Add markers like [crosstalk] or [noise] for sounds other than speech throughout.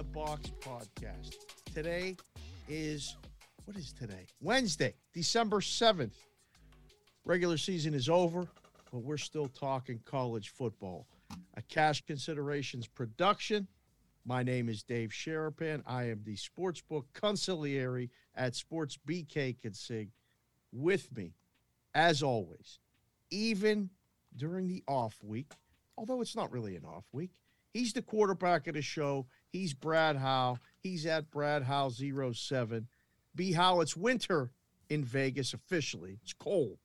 the Box podcast. Today is, what is today? Wednesday, December 7th. Regular season is over, but we're still talking college football. A cash considerations production. My name is Dave Sharapan. I am the sportsbook consigliere at Sports BK Consig. With me, as always, even during the off week, although it's not really an off week, he's the quarterback of the show. He's Brad Howe. He's at Brad Howe 07. B Howe, it's winter in Vegas officially. It's cold.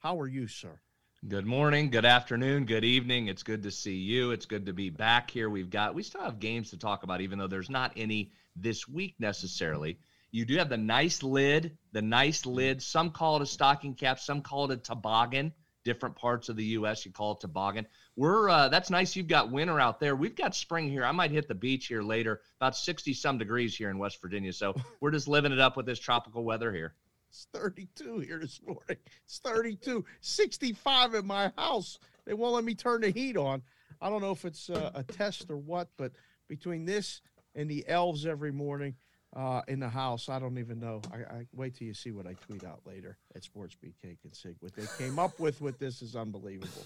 How are you, sir? Good morning, good afternoon, good evening. It's good to see you. It's good to be back here. We've got we still have games to talk about, even though there's not any this week necessarily. You do have the nice lid, the nice lid. Some call it a stocking cap, some call it a toboggan. Different parts of the U.S. you call it toboggan. We're uh, that's nice. You've got winter out there. We've got spring here. I might hit the beach here later. About sixty some degrees here in West Virginia. So [laughs] we're just living it up with this tropical weather here. It's 32 here this morning. It's 32, 65 in my house. They won't let me turn the heat on. I don't know if it's uh, a test or what, but between this and the elves every morning, uh, in the house. I don't even know. I, I, wait till you see what I tweet out later at Sports BK Consig. What they came up with with this is unbelievable.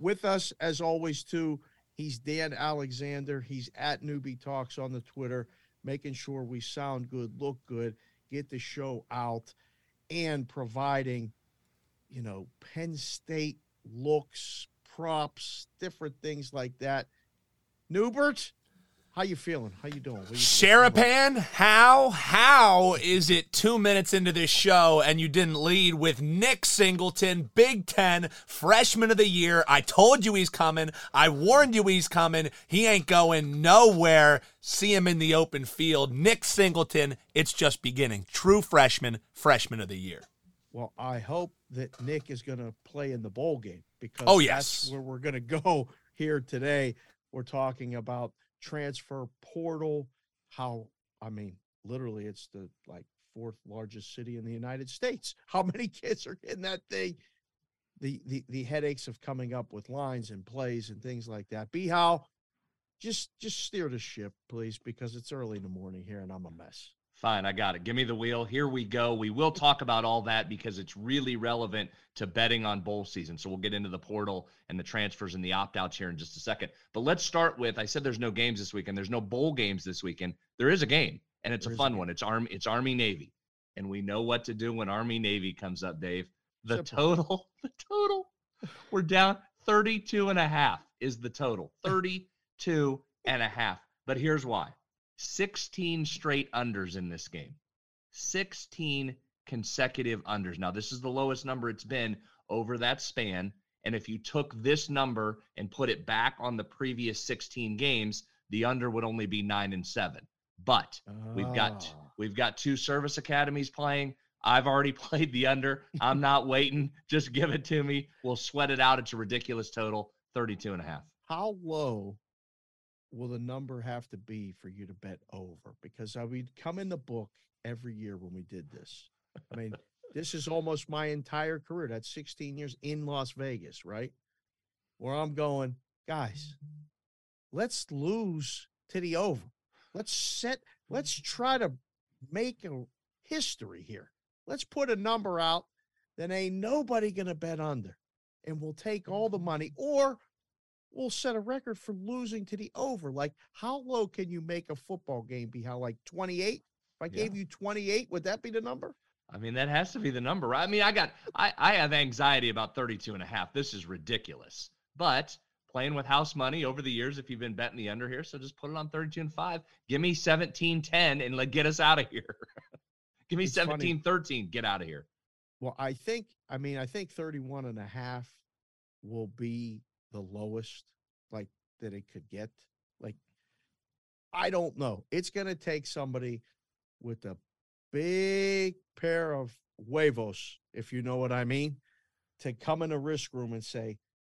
With us, as always, too, he's Dan Alexander. He's at Newbie Talks on the Twitter, making sure we sound good, look good, get the show out, and providing, you know, Penn State looks, props, different things like that. Newbert, how you feeling? How you doing? You Sharapan, how how is it two minutes into this show and you didn't lead with Nick Singleton, Big Ten Freshman of the Year? I told you he's coming. I warned you he's coming. He ain't going nowhere. See him in the open field. Nick Singleton, it's just beginning. True freshman, Freshman of the Year. Well, I hope that Nick is going to play in the bowl game because oh yes, that's where we're going [laughs] to go here today. We're talking about transfer portal, how, I mean, literally it's the like fourth largest city in the United States. [laughs] How many kids are in that thing? The, the, the headaches of coming up with lines and plays and things like that. Be how just just steer the ship, please, because it's early in the morning here and I'm a mess. Fine, I got it. Give me the wheel. Here we go. We will talk about all that because it's really relevant to betting on bowl season. So we'll get into the portal and the transfers and the opt outs here in just a second. But let's start with I said there's no games this weekend. There's no bowl games this weekend. There is a game, and it's there a fun a one. It's Army, it's Army Navy. And we know what to do when Army Navy comes up, Dave. The Simple. total, [laughs] the total, we're down 32 and a half is the total. [laughs] 32 and a half. But here's why 16 straight unders in this game. 16 consecutive unders. Now, this is the lowest number it's been over that span. And if you took this number and put it back on the previous 16 games, the under would only be nine and seven. But oh. we've got ah. we've got two service academies playing. I've already [laughs] played the under. I'm not waiting. Just give it to me. We'll sweat it out. It's a ridiculous total, 32 and a half. How low will the number have to be for you to bet over? Because I would come in the book every year when we did this. I mean, this is almost my entire career. That's 16 years in Las Vegas, right? Where I'm going, guys, let's lose to the over. Let's set, let's try to make a history here. Let's put a number out that ain't nobody gonna bet under. And we'll take all the money, or will set a record for losing to the over. Like, how low can you make a football game be? How, like 28? If I yeah. gave you 28, would that be the number? I mean, that has to be the number, right? I mean, I got, I, I have anxiety about 32 and a half. This is ridiculous. But playing with house money over the years, if you've been betting the under here, so just put it on 32 and five. Give me 17 10 and let get us out of here. [laughs] Give me it's 17 funny. 13. Get out of here. Well, I think, I mean, I think 31 and a half will be the lowest like that it could get. Like I don't know. It's going to take somebody with a big pair of huevos, if you know what I mean, to come in a risk room and say,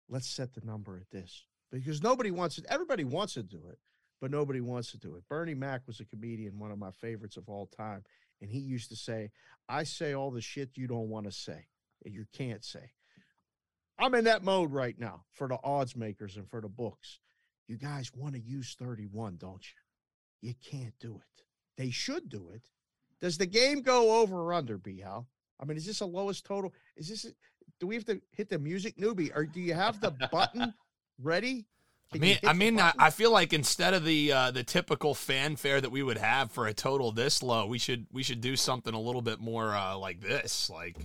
let's set the number at this. Because nobody wants it. Everybody wants to do it, but nobody wants to do it. Bernie Mac was a comedian, one of my favorites of all time. And he used to say, I say all the shit you don't want to say, and you can't say. I'm in that mode right now for the odds makers and for the books. You guys want to use 31, don't you? You can't do it. They should do it. Does the game go over or under, B I mean, is this a lowest total? Is this do we have to hit the music newbie or do you have the button [laughs] ready? I mean, I mean, I, I feel like instead of the uh, the typical fanfare that we would have for a total this low, we should we should do something a little bit more uh, like this, like.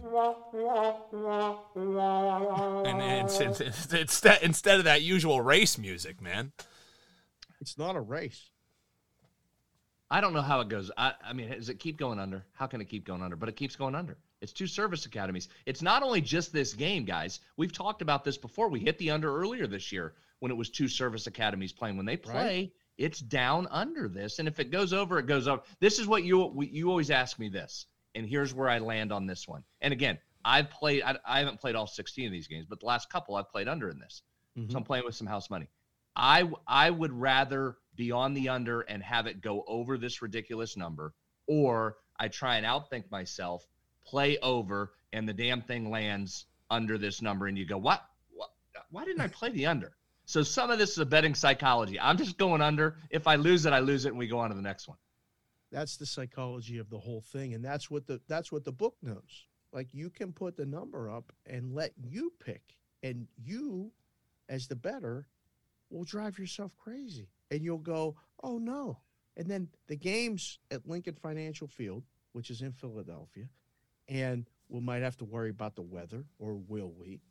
And, and it's, it's, it's, instead of that usual race music, man. It's not a race. I don't know how it goes. I, I mean, does it keep going under? How can it keep going under? But it keeps going under. It's two service academies. It's not only just this game, guys. We've talked about this before. We hit the under earlier this year when it was two service academies playing. When they play, right. it's down under this, and if it goes over, it goes over. This is what you you always ask me this, and here's where I land on this one. And again, I've played. I, I haven't played all 16 of these games, but the last couple I've played under in this. Mm-hmm. So I'm playing with some house money. I I would rather be on the under and have it go over this ridiculous number, or I try and outthink myself play over, and the damn thing lands under this number, and you go, what? what? Why didn't I play the under? So some of this is a betting psychology. I'm just going under. If I lose it, I lose it, and we go on to the next one. That's the psychology of the whole thing, and that's what the that's what the book knows. Like you can put the number up and let you pick, and you, as the better, will drive yourself crazy, and you'll go, "Oh no!" And then the games at Lincoln Financial Field, which is in Philadelphia, and we might have to worry about the weather, or will we?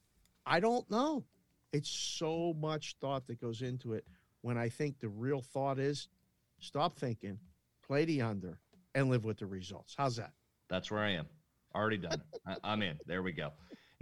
I don't know. It's so much thought that goes into it when I think the real thought is stop thinking, play the under, and live with the results. How's that? That's where I am. Already done. I, am in. There we go.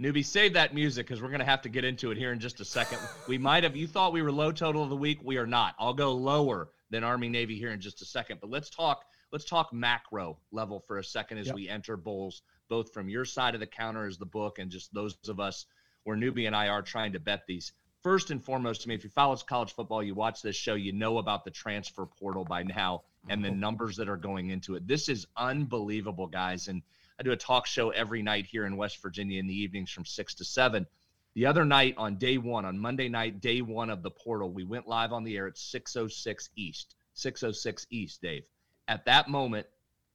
Newbie, save that music because we're going to have to get into it here in just a second. We might have, you thought we were low total of the week. We are not. I'll go lower than Army Navy here in just a second. But let's talk, let's talk macro level for a second as yep. we enter bowls both from your side of the counter as the book and just those of us where newbie and I are trying to bet these. First and foremost, to me, if you follow college football, you watch this show, you know about the transfer portal by now and the mm-hmm. numbers that are going into it. This is unbelievable, guys. And I do a talk show every night here in West Virginia in the evenings from six to seven. The other night on day one, on Monday night, day one of the portal, we went live on the air at 606 East. 606 East, Dave. At that moment,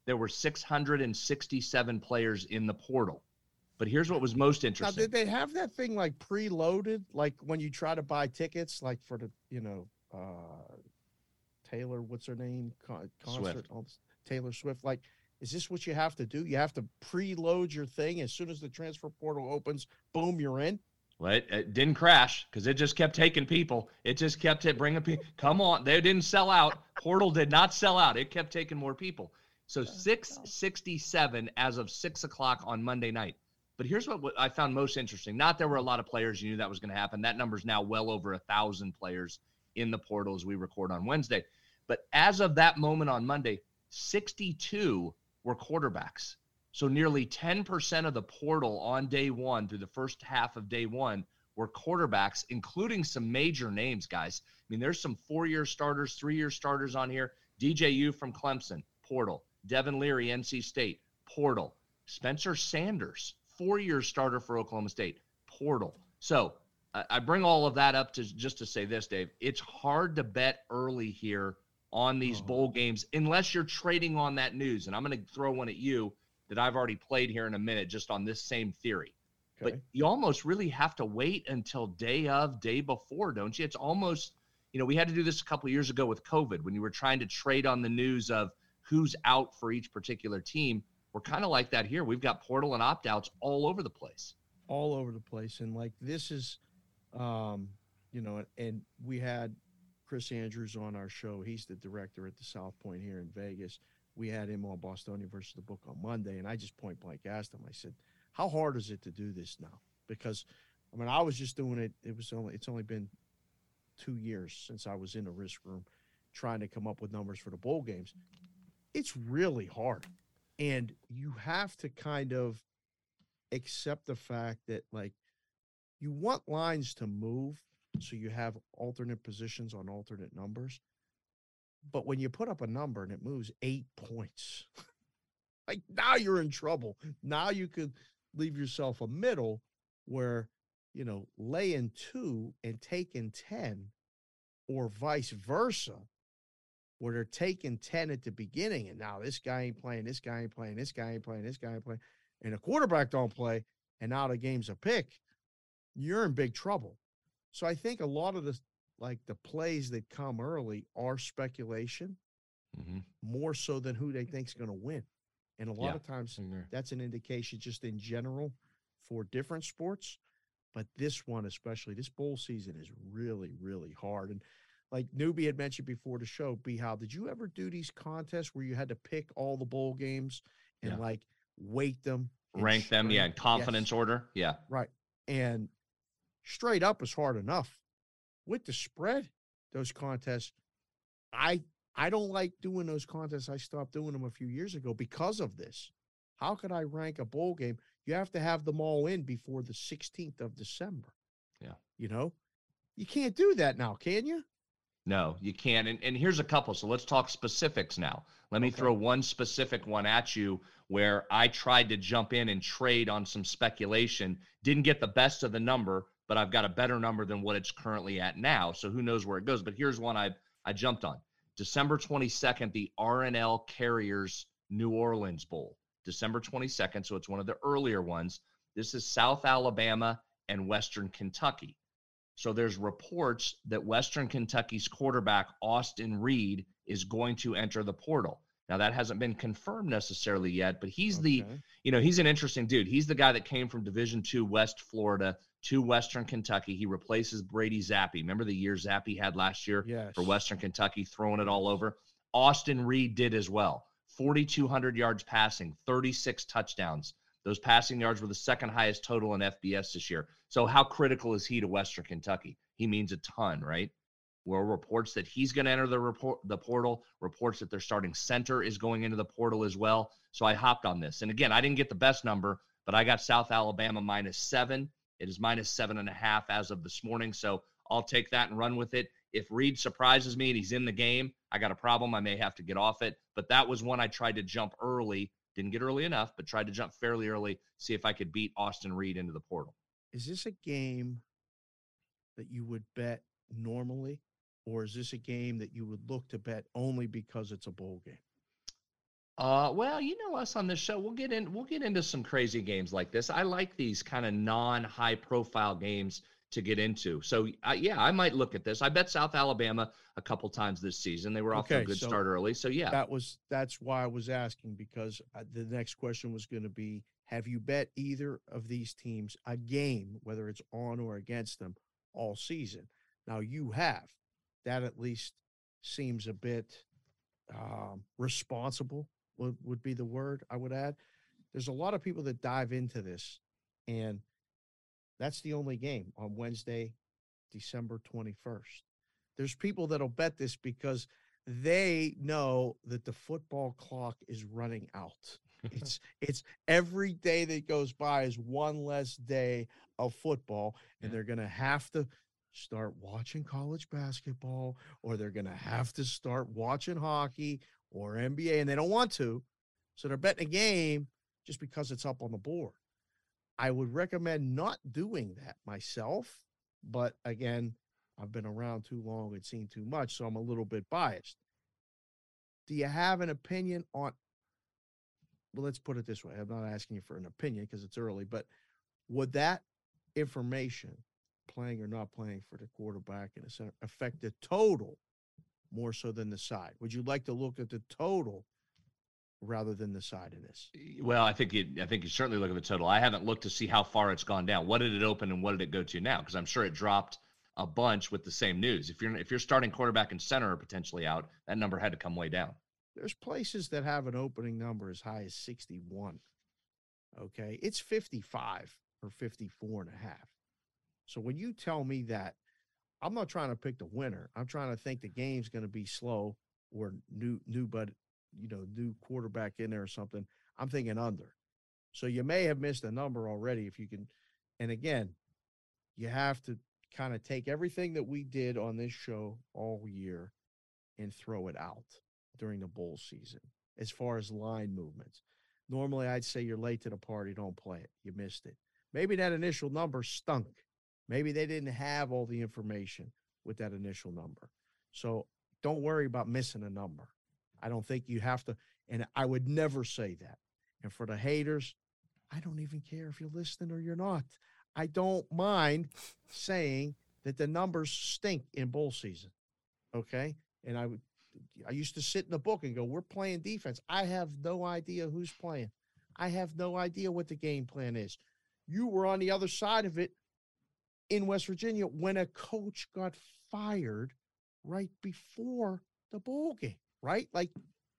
there were 667 players in the portal. But here's what was most interesting. Now, did they have that thing like preloaded, like when you try to buy tickets, like for the you know uh, Taylor, what's her name, Con- concert, Swift. Taylor Swift? Like, is this what you have to do? You have to preload your thing as soon as the transfer portal opens. Boom, you're in. Well, it, it didn't crash because it just kept taking people. It just kept it bringing people. Come on, they didn't sell out. Portal did not sell out. It kept taking more people. So 667 as of six o'clock on Monday night. But here's what, what I found most interesting. Not there were a lot of players. You knew that was going to happen. That number's now well over a thousand players in the portal as we record on Wednesday. But as of that moment on Monday, 62 were quarterbacks. So nearly 10% of the portal on day one through the first half of day one were quarterbacks, including some major names, guys. I mean, there's some four year starters, three year starters on here. DJU from Clemson, portal. Devin Leary, NC State, portal. Spencer Sanders, four year starter for Oklahoma State, portal. So I bring all of that up to just to say this, Dave. It's hard to bet early here on these oh. bowl games unless you're trading on that news. And I'm going to throw one at you that I've already played here in a minute just on this same theory. Okay. But you almost really have to wait until day of, day before, don't you? It's almost, you know, we had to do this a couple years ago with COVID when you were trying to trade on the news of who's out for each particular team. We're kind of like that here. We've got portal and opt outs all over the place. All over the place. And like this is, um, you know, and we had Chris Andrews on our show. He's the director at the South Point here in Vegas. We had him on Bostonia versus the book on Monday. And I just point blank asked him, I said, How hard is it to do this now? Because I mean, I was just doing it. It was only, it's only been two years since I was in the risk room trying to come up with numbers for the bowl games it's really hard. And you have to kind of accept the fact that, like, you want lines to move so you have alternate positions on alternate numbers. But when you put up a number and it moves eight [laughs] points, like now you're in trouble. Now you could leave yourself a middle where, you know, laying two and taking 10 or vice versa where they're taking 10 at the beginning and now this guy ain't playing, this guy ain't playing, this guy ain't playing, this guy ain't playing, and the quarterback don't play, and now the game's a pick, you're in big trouble. So I think a lot of the like the plays that come early are speculation Mm-hmm. more so than who they think's going to win. And a lot Yeah. of times that's an indication just in general for different sports. But this one, especially this bowl season, is really, really hard. And like newbie had mentioned before the show, B how did you ever do these contests where you had to pick all the bowl games and Yeah. like weight them, Rank them, yeah, in confidence yes, order. Yeah. right. And straight up is hard enough. With the spread, those contests, I I don't like doing those contests. I stopped doing them a few years ago because of this. How could I rank a bowl game? You have to have them all in before the 16th of December. Yeah. You know, you can't do that now, can you? No, you can't. And, and here's a couple. So let's talk specifics now. Let me Okay. throw one specific one at you where I tried to jump in and trade on some speculation. Didn't get the best of the number, but I've got a better number than what it's currently at now. So who knows where it goes. But here's one I I jumped on. December 22nd, the R+L Carriers New Orleans Bowl. December 22nd. So it's one of the earlier ones. This is South Alabama and Western Kentucky. So there's reports that Western Kentucky's quarterback Austin Reed is going to enter the portal. Now that hasn't been confirmed necessarily yet, but he's the you know he's an interesting dude. He's the guy that came from Division Two West Florida to Western Kentucky. He replaces Brady Zappe. Remember the year Zappe had last year yes. for Western Kentucky, throwing it all over. Austin Reed did as well. 4,200 yards passing, 36 touchdowns. Those passing yards were the second highest total in FBS this year. So, how critical is he to Western Kentucky? He means a ton, right? Well, reports that he's going to enter the report, the portal. Reports that their starting center is going into the portal as well. So I hopped on this, and again, I didn't get the best number, but I got South Alabama minus seven. It is minus seven and a half as of this morning. So I'll take that and run with it. If Reed surprises me and he's in the game, I got a problem. I may have to get off it. But that was one I tried to jump early. Didn't get early enough, but tried to jump fairly early, see if I could beat Austin Reed into the portal. Is this a game that you would bet normally? Or is this a game that you would look to bet only because it's a bowl game? Uh, well, you know us on this show. We'll get in. We'll get into some crazy games like this. I like these kind of non-high profile games to get into. So, uh, yeah, I might look at this. I bet South Alabama a couple times this season. They were off to a good so start early. So, yeah, That was that's why I was asking because uh, the next question was going to be have you bet either of these teams a game whether it's on or against them all season? Now you have. That at least seems a bit um, responsible would, would be the word I would add. There's a lot of people that dive into this and that's the only game on Wednesday, December 21st. There's people that'll bet this because they know that the football clock is running out. It's it's every day that goes by is one less day of football, and Yeah. they're gonna have to start watching college basketball, or they're gonna have to start watching hockey or NBA, and they don't want to, so they're betting a game just because it's up on the board. I would recommend not doing that myself, but again, I've been around too long and seen too much, so I'm a little bit biased. Do you have an opinion on? Well, let's put it this way. I'm not asking you for an opinion because it's early, but would that information, playing or not playing for the quarterback and the center, affect the total more so than the side? Would you like to look at the total rather than the side in this? well, I think you. I think you certainly look at the total. I haven't looked to see how far it's gone down. What did it open and what did it go to now? Because I'm sure it dropped a bunch with the same news. If you're if you're starting quarterback and center are potentially out, that number had to come way down. There's places that have an opening number as high as 61. Okay. It's 55 or 54 and a half. So when you tell me that, I'm not trying to pick the winner. I'm trying to think the game's going to be slow or new, new, but you know, new quarterback in there or something. I'm thinking under. So you may have missed a number already if you can. And again, you have to kind of take everything that we did on this show all year and throw it out during the bowl season as far as line movements. Normally, I'd say you're late to the party, don't play it. You missed it. Maybe that initial number stunk. Maybe they didn't have all the information with that initial number. So don't worry about missing a number. I don't think you have to. And I would never say that. And for the haters, I don't even care if you're listening or you're not. I don't mind saying that the numbers stink in bowl season. Okay. And I would, I used to sit in the book and go, we're playing defense. I have no idea who's playing. I have no idea what the game plan is. You were on the other side of it in West Virginia when a coach got fired right before the bowl game, right? Like,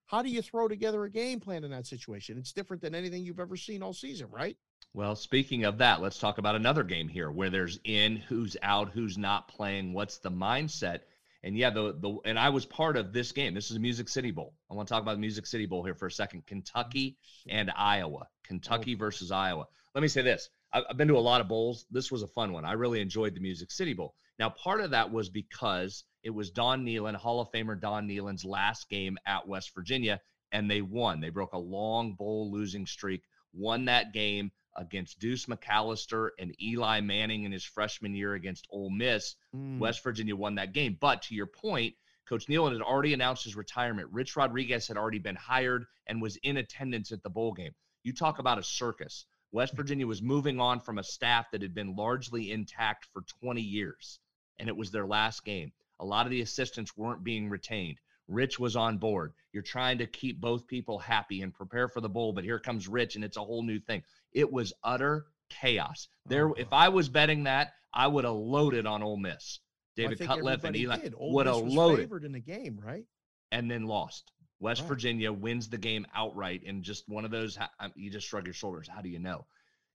how do you throw together a game plan in that situation? It's different than anything you've ever seen all season, right? Well, speaking of that, let's talk about another game here where there's in, who's out, who's not playing, what's the mindset. And yeah, the the and I was part of this game. This is a Music City Bowl. I want to talk about the Music City Bowl here for a second. Kentucky mm-hmm. and Iowa. Kentucky oh. versus Iowa. Let me say this. I've been to a lot of bowls. This was a fun one. I really enjoyed the Music City Bowl. Now, part of that was because it was Don Nehlen, Hall of Famer Don Nehlen's last game at West Virginia, and they won. They broke a long bowl losing streak, won that game against Deuce McAllister and Eli Manning in his freshman year against Ole Miss. Mm. West Virginia won that game. But to your point, Coach Nehlen had already announced his retirement. Rich Rodriguez had already been hired and was in attendance at the bowl game. You talk about a circus. West Virginia was moving on from a staff that had been largely intact for 20 years, and it was their last game. A lot of the assistants weren't being retained. Rich was on board. You're trying to keep both people happy and prepare for the bowl, but here comes Rich, and it's a whole new thing. It was utter chaos. There, oh, if I was betting that, I would have loaded on Ole Miss. David well, and Eli would have loaded in the game, right? And then lost. West right. Virginia wins the game outright, and just one of those. Um, you just shrug your shoulders. How do you know?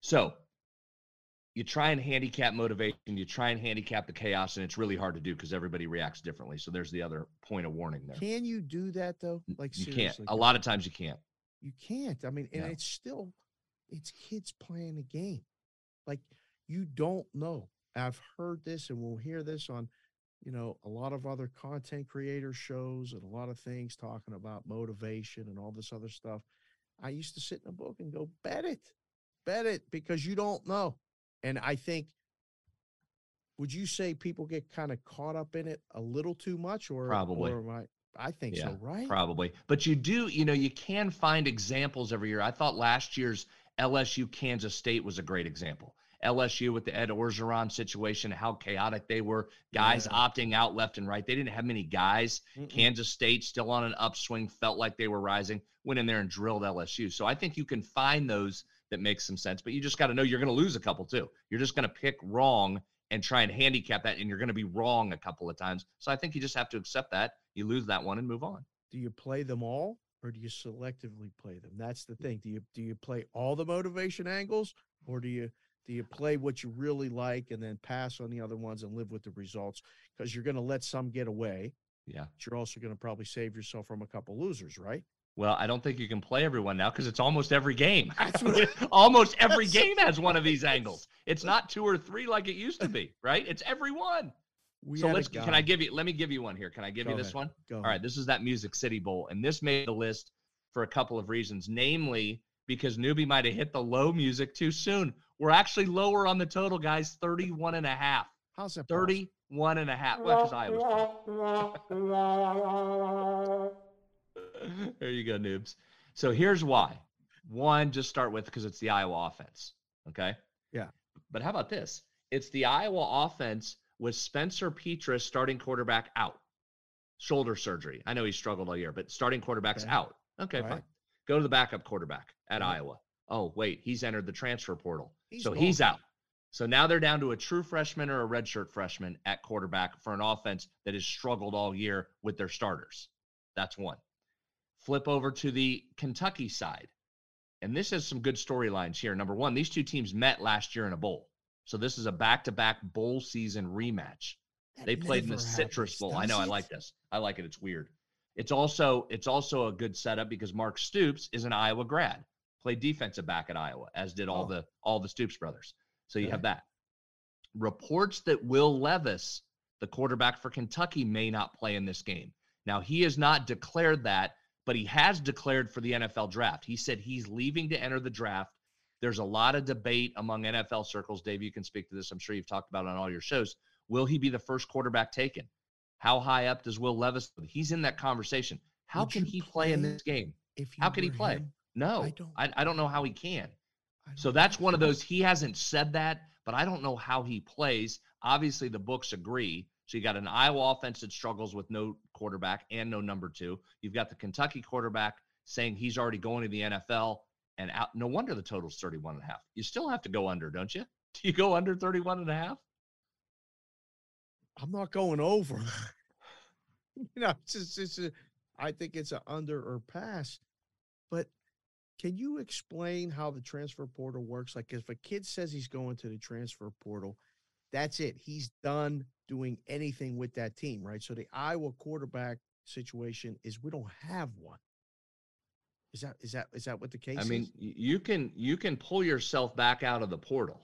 So you try and handicap motivation, you try and handicap the chaos, and it's really hard to do because everybody reacts differently. So there's the other point of warning there. Can you do that though? Like you can't. A lot of times you can't. You can't. I mean, and it's still it's kids playing a game. Like you don't know. I've heard this and we'll hear this on, you know, a lot of other content creator shows and a lot of things talking about motivation and all this other stuff. I used to sit in a book and go, bet it, bet it, because you don't know. And I think, would you say people get kind of caught up in it a little too much, or probably? Or I, I think yeah, so, right? Probably, but you do, you know, you can find examples every year. I thought last year's LSU Kansas State was a great example. LSU with the Ed Orgeron situation, how chaotic they were, guys yeah. opting out left and right. They didn't have many guys. Mm-mm. Kansas State still on an upswing, felt like they were rising, went in there and drilled LSU. So I think you can find those that make some sense. But you just got to know you're going to lose a couple too. You're just going to pick wrong and try and handicap that, and you're going to be wrong a couple of times. So I think you just have to accept that. You lose that one and move on. Do you play them all, or do you selectively play them? That's the thing. Do you do you play all the motivation angles, or do you do you play what you really like and then pass on the other ones and live with the results? Because you're going to let some get away. Yeah. But you're also going to probably save yourself from a couple losers, right? Well, I don't think you can play everyone now because it's almost every game. [laughs] [laughs] almost [laughs] every game has one of these angles. It's not two or three like it used to be, right? It's every one. We so let's can I give you let me give you one here. Can I give Go you this ahead. one? Go All right, this is that Music City Bowl. And this made the list for a couple of reasons, namely because newbie might have hit the low music too soon. We're actually lower on the total, guys, 31 and a half. How's that? 31 and a half. Well, because I was there you go, noobs. So here's why. One, just start with because it's the Iowa offense. Okay. Yeah. But how about this? It's the Iowa offense with Spencer Petras starting quarterback out. Shoulder surgery. I know he struggled all year, but starting quarterback's okay. out. Okay, right. fine. Go to the backup quarterback at mm-hmm. Iowa. Oh, wait, he's entered the transfer portal. He's so he's out. So now they're down to a true freshman or a redshirt freshman at quarterback for an offense that has struggled all year with their starters. That's one. Flip over to the Kentucky side. And this has some good storylines here. Number one, these two teams met last year in a bowl. So this is a back to back bowl season rematch. That they played in the Citrus Bowl. I know? I like this. I like it. It's weird. It's also it's also a good setup because Mark Stoops is an Iowa grad, played defensive back at Iowa, as did all oh. the all the Stoops brothers. So you okay. have that. Reports that Will Levis, the quarterback for Kentucky, may not play in this game. Now he has not declared that, but he has declared for the NFL draft. He said he's leaving to enter the draft. There's a lot of debate among NFL circles. Dave, you can speak to this. I'm sure you've talked about it on all your shows. Will he be the first quarterback taken? How high up does Will Levis? He's in that conversation. How Would can he play, in this game? If How can he play? him, No, I I don't- don't. I, don't know how he can. So that's one of those. He hasn't said that, but I don't know how he plays. Obviously, the books agree. So you got an Iowa offense that struggles with no quarterback and no number two. You've got the Kentucky quarterback saying he's already going to the NFL and out. No wonder the total's 31 and a half. You still have to go under, don't you? Do [laughs] you go under 31 and a half? I'm not going over. [laughs] you know, it's just, it's a, I think it's an under or pass. But can you explain how the transfer portal works? Like, if a kid says he's going to the transfer portal, that's it. He's done doing anything with that team, right? So the Iowa quarterback situation is we don't have one. Is that is that is that what the case I mean, is? you can you can pull yourself back out of the portal.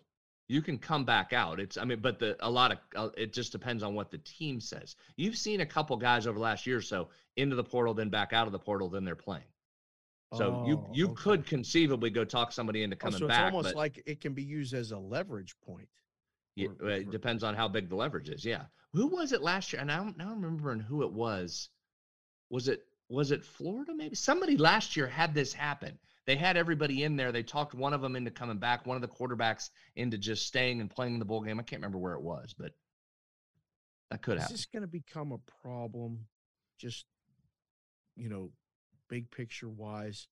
You can come back out. It's I mean, but the a lot of uh, it just depends on what the team says. You've seen a couple guys over the last year or so into the portal, then back out of the portal, then they're playing. So you Oh, you okay. could conceivably go talk somebody into Oh, coming so it's back, almost but like it can be used as a leverage point. yeah, or- it depends on how big the leverage is. Yeah, who was it last year? And I'm now I'm remembering who it was. Was it was it Florida? Maybe somebody last year had this happen. They had everybody in there. They talked one of them into coming back, one of the quarterbacks into just staying and playing the bowl game. I can't remember where it was, but that could Is happen. this going to become a problem? Just, you know, big picture wise,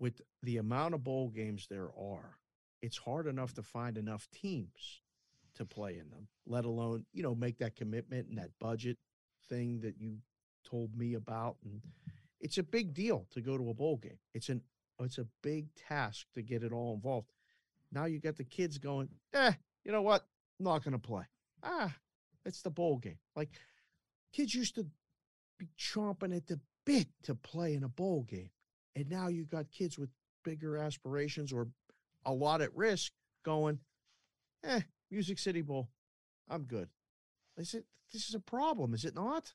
with the amount of bowl games there are, it's hard enough to find enough teams to play in them, let alone, you know, make that commitment and that budget thing that you told me about. And it's a big deal to go to a bowl game. It's an it's a big task to get it all involved. Now you got the kids going, eh, you know what? I'm not to play. Ah, it's the bowl game. Like kids used to be chomping at the bit to play in a bowl game. And now you got kids with bigger aspirations or a lot at risk going, eh, Music City Bowl. I'm good. Is it this is a problem, is it not?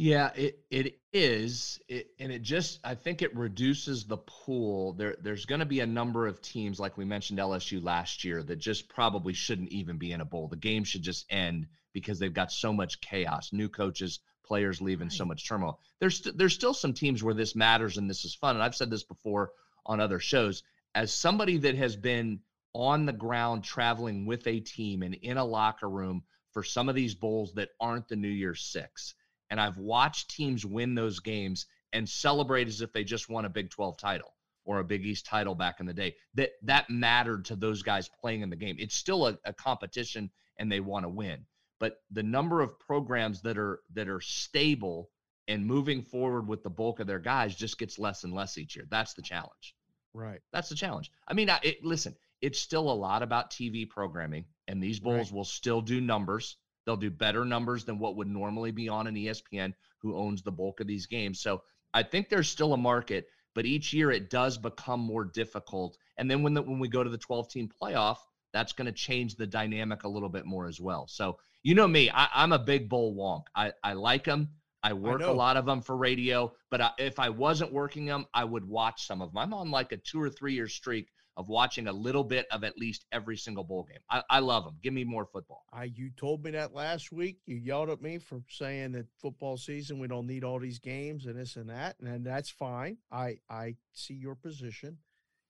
Yeah, it it is, it, and it just I think it reduces the pool. There there's going to be a number of teams like we mentioned LSU last year that just probably shouldn't even be in a bowl. The game should just end because they've got so much chaos, new coaches, players leaving, so much turmoil. There's st- there's still some teams where this matters and this is fun. And I've said this before on other shows. As somebody that has been on the ground traveling with a team and in a locker room for some of these bowls that aren't the New Year's Six and I've watched teams win those games and celebrate as if they just won a Big 12 title or a Big East title back in the day. That that mattered to those guys playing in the game. It's still a, a competition and they want to win. But the number of programs that are that are stable and moving forward with the bulk of their guys just gets less and less each year. That's the challenge. Right. That's the challenge. I mean, I, it, listen, it's still a lot about TV programming, and these bowls Right. will still do numbers. They'll do better numbers than what would normally be on an ESPN, who owns the bulk of these games. So I think there's still a market, but each year it does become more difficult. And then when the, when we go to the 12 team playoff, that's going to change the dynamic a little bit more as well. So you know me, I, I'm a big bowl wonk. I, I like them. I work a lot of them for radio, but I, if I wasn't working them, I would watch some of them. I'm on like a two or three year streak of watching a little bit of at least every single bowl game. I, I love them. Give me more football. I you told me that last week. You yelled at me for saying that football season we don't need all these games and this and that, and, that's fine. I I see your position,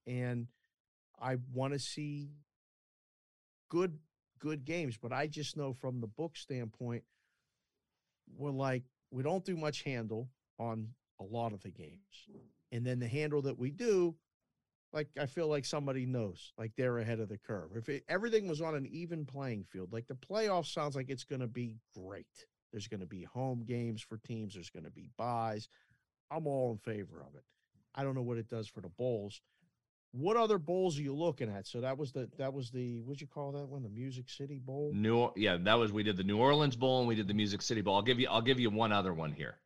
and I want to see good good games. But I just know from the book standpoint, we're like we don't do much handle on a lot of the games, and then the handle that we do. Like I feel like somebody knows, like they're ahead of the curve. If it, everything was on an even playing field, like the playoffs sounds like it's going to be great. There's going to be home games for teams. There's going to be buys. I'm all in favor of it. I don't know what it does for the bowls. What other bowls are you looking at? So that was the that was the what'd you call that one? The Music City Bowl. New, yeah, that was we did the New Orleans Bowl and we did the Music City Bowl. I'll give you, I'll give you one other one here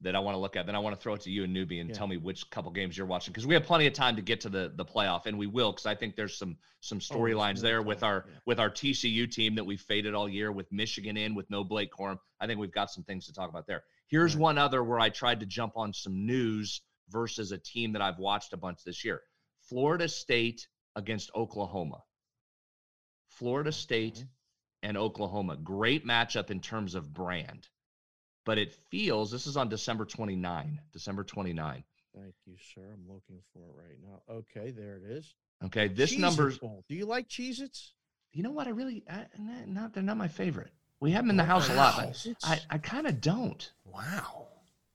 that I want to look at. Then I want to throw it to you and Newbie and Yeah. tell me which couple games you're watching because we have plenty of time to get to the the playoff and we will because I think there's some some Oh, storylines more there with our yeah. with our TCU team that we faded all year with Michigan in with no Blake Corum. I think we've got some things to talk about there. Here's Right. one other where I tried to jump on some news versus a team that I've watched a bunch this year. Florida State against Oklahoma. Florida State Okay. and Oklahoma. Great matchup in terms of brand. But it feels this is on December 29. December 29. Thank you, sir. I'm looking for it right now. Okay, there it is. Okay, this Cheez-It number's Bowl. Do you like Cheez-Its? you know what? I really I, not they're not my favorite. We have them in the house a lot, but I, I kind of don't. Wow.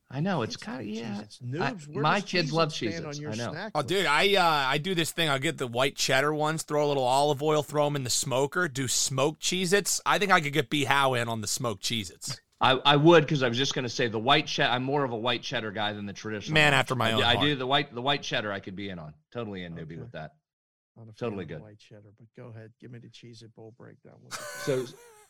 I know it's It's kind of yeah. Cheez-Its. Noobs, where my kids love Cheez-Its stand Cheez-Its. on your I know. snack Oh, list? dude, I uh, I do this thing. I'll get the white cheddar ones, throw a little olive oil, throw them in the smoker, do smoked Cheez-Its. I think I could get B Howe in on the smoked Cheez-Its. I, I would because I was just going to say the white cheddar. I'm more of a white cheddar guy than the traditional. Man after my I, own do- I do the white the white cheddar. I could be in on totally in newbie Okay. with that. Not a fan Totally of good. White cheddar, but go ahead. Give me the Cheez-It Bowl breakdown. What So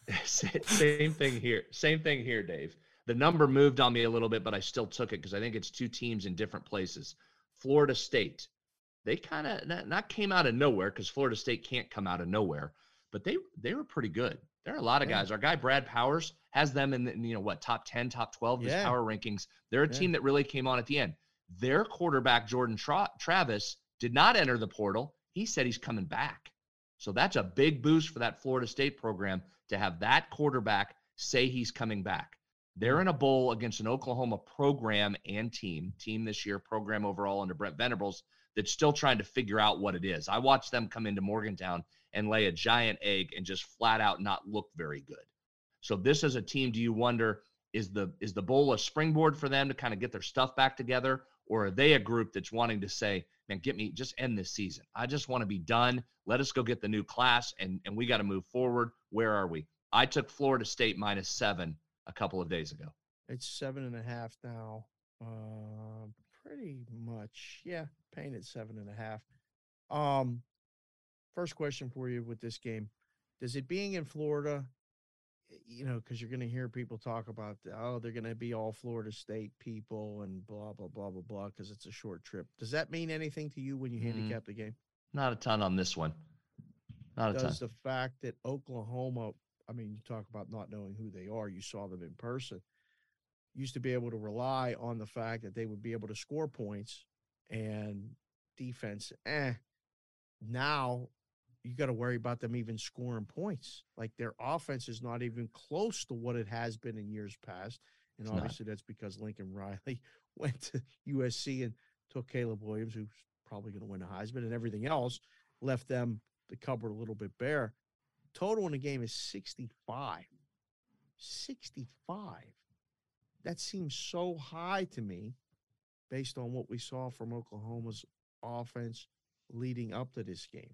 [laughs] same thing here. Same thing here, Dave. The number moved on me a little bit, but I still took it because I think it's two teams in different places. Florida State, they kind of not, not came out of nowhere because Florida State can't come out of nowhere, but they they were pretty good. There are a lot of Yeah. guys. Our guy Brad Powers has them in, the, in, you know what top ten, top twelve of his power rankings. They're a Yeah. team that really came on at the end. Their quarterback Jordan Tra- Travis did not enter the portal. He said he's coming back. So that's a big boost for that Florida State program to have that quarterback say he's coming back. They're in a bowl against an Oklahoma program and team, team this year, program overall under Brent Venables, that's still trying to figure out what it is. I watched them come into Morgantown and lay a giant egg and just flat out not look very good. So this is a team. Do you wonder is the is the bowl a springboard for them to kind of get their stuff back together, or are they a group that's wanting to say, "Man, get me just end this season. I just want to be done. Let us go get the new class, and and we got to move forward. Where are we? I took Florida State minus seven a couple of days ago. It's seven and a half now. Uh, pretty much, yeah. Paying it seven and a half. Um, first question for you with this game: Does it being in Florida, you know, because you're going to hear people talk about, oh, they're going to be all Florida State people and blah blah blah blah blah because it's a short trip. Does that mean anything to you when you Mm. handicap the game? Not a ton on this one. Not a ton. Does the fact that Oklahoma, I mean, you talk about not knowing who they are, you saw them in person, used to be able to rely on the fact that they would be able to score points and defense, eh. Now you got to worry about them even scoring points. Like their offense is not even close to what it has been in years past. And It's not. obviously that's because Lincoln [laughs] Riley went to USC and took Caleb Williams, who's probably going to win a Heisman, and everything else left them the cupboard a little bit bare. Total in the game is 65. 65. That seems so high to me based on what we saw from Oklahoma's offense leading up to this game.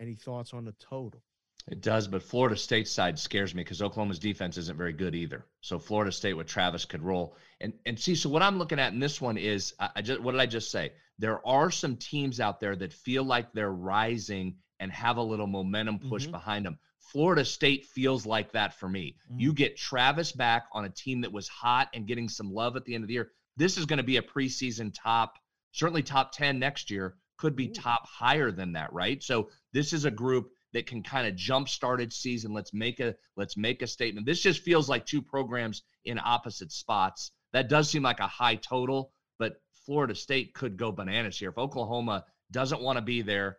Any thoughts on the total? It does, but Florida State side scares me because Oklahoma's defense isn't very good either. So Florida State with Travis could roll. And and see, so what I'm looking at in this one is I, I just what did I just say? There are some teams out there that feel like they're rising and have a little momentum push Mhm. behind them. Florida State feels like that for me. Mm. You get Travis back on a team that was hot and getting some love at the end of the year. This is going to be a preseason top, certainly top 10 next year, could be Ooh. top higher than that, right? So this is a group that can kind of jumpstart its season. Let's make a let's make a statement. This just feels like two programs in opposite spots. That does seem like a high total, but Florida State could go bananas here. If Oklahoma doesn't want to be there,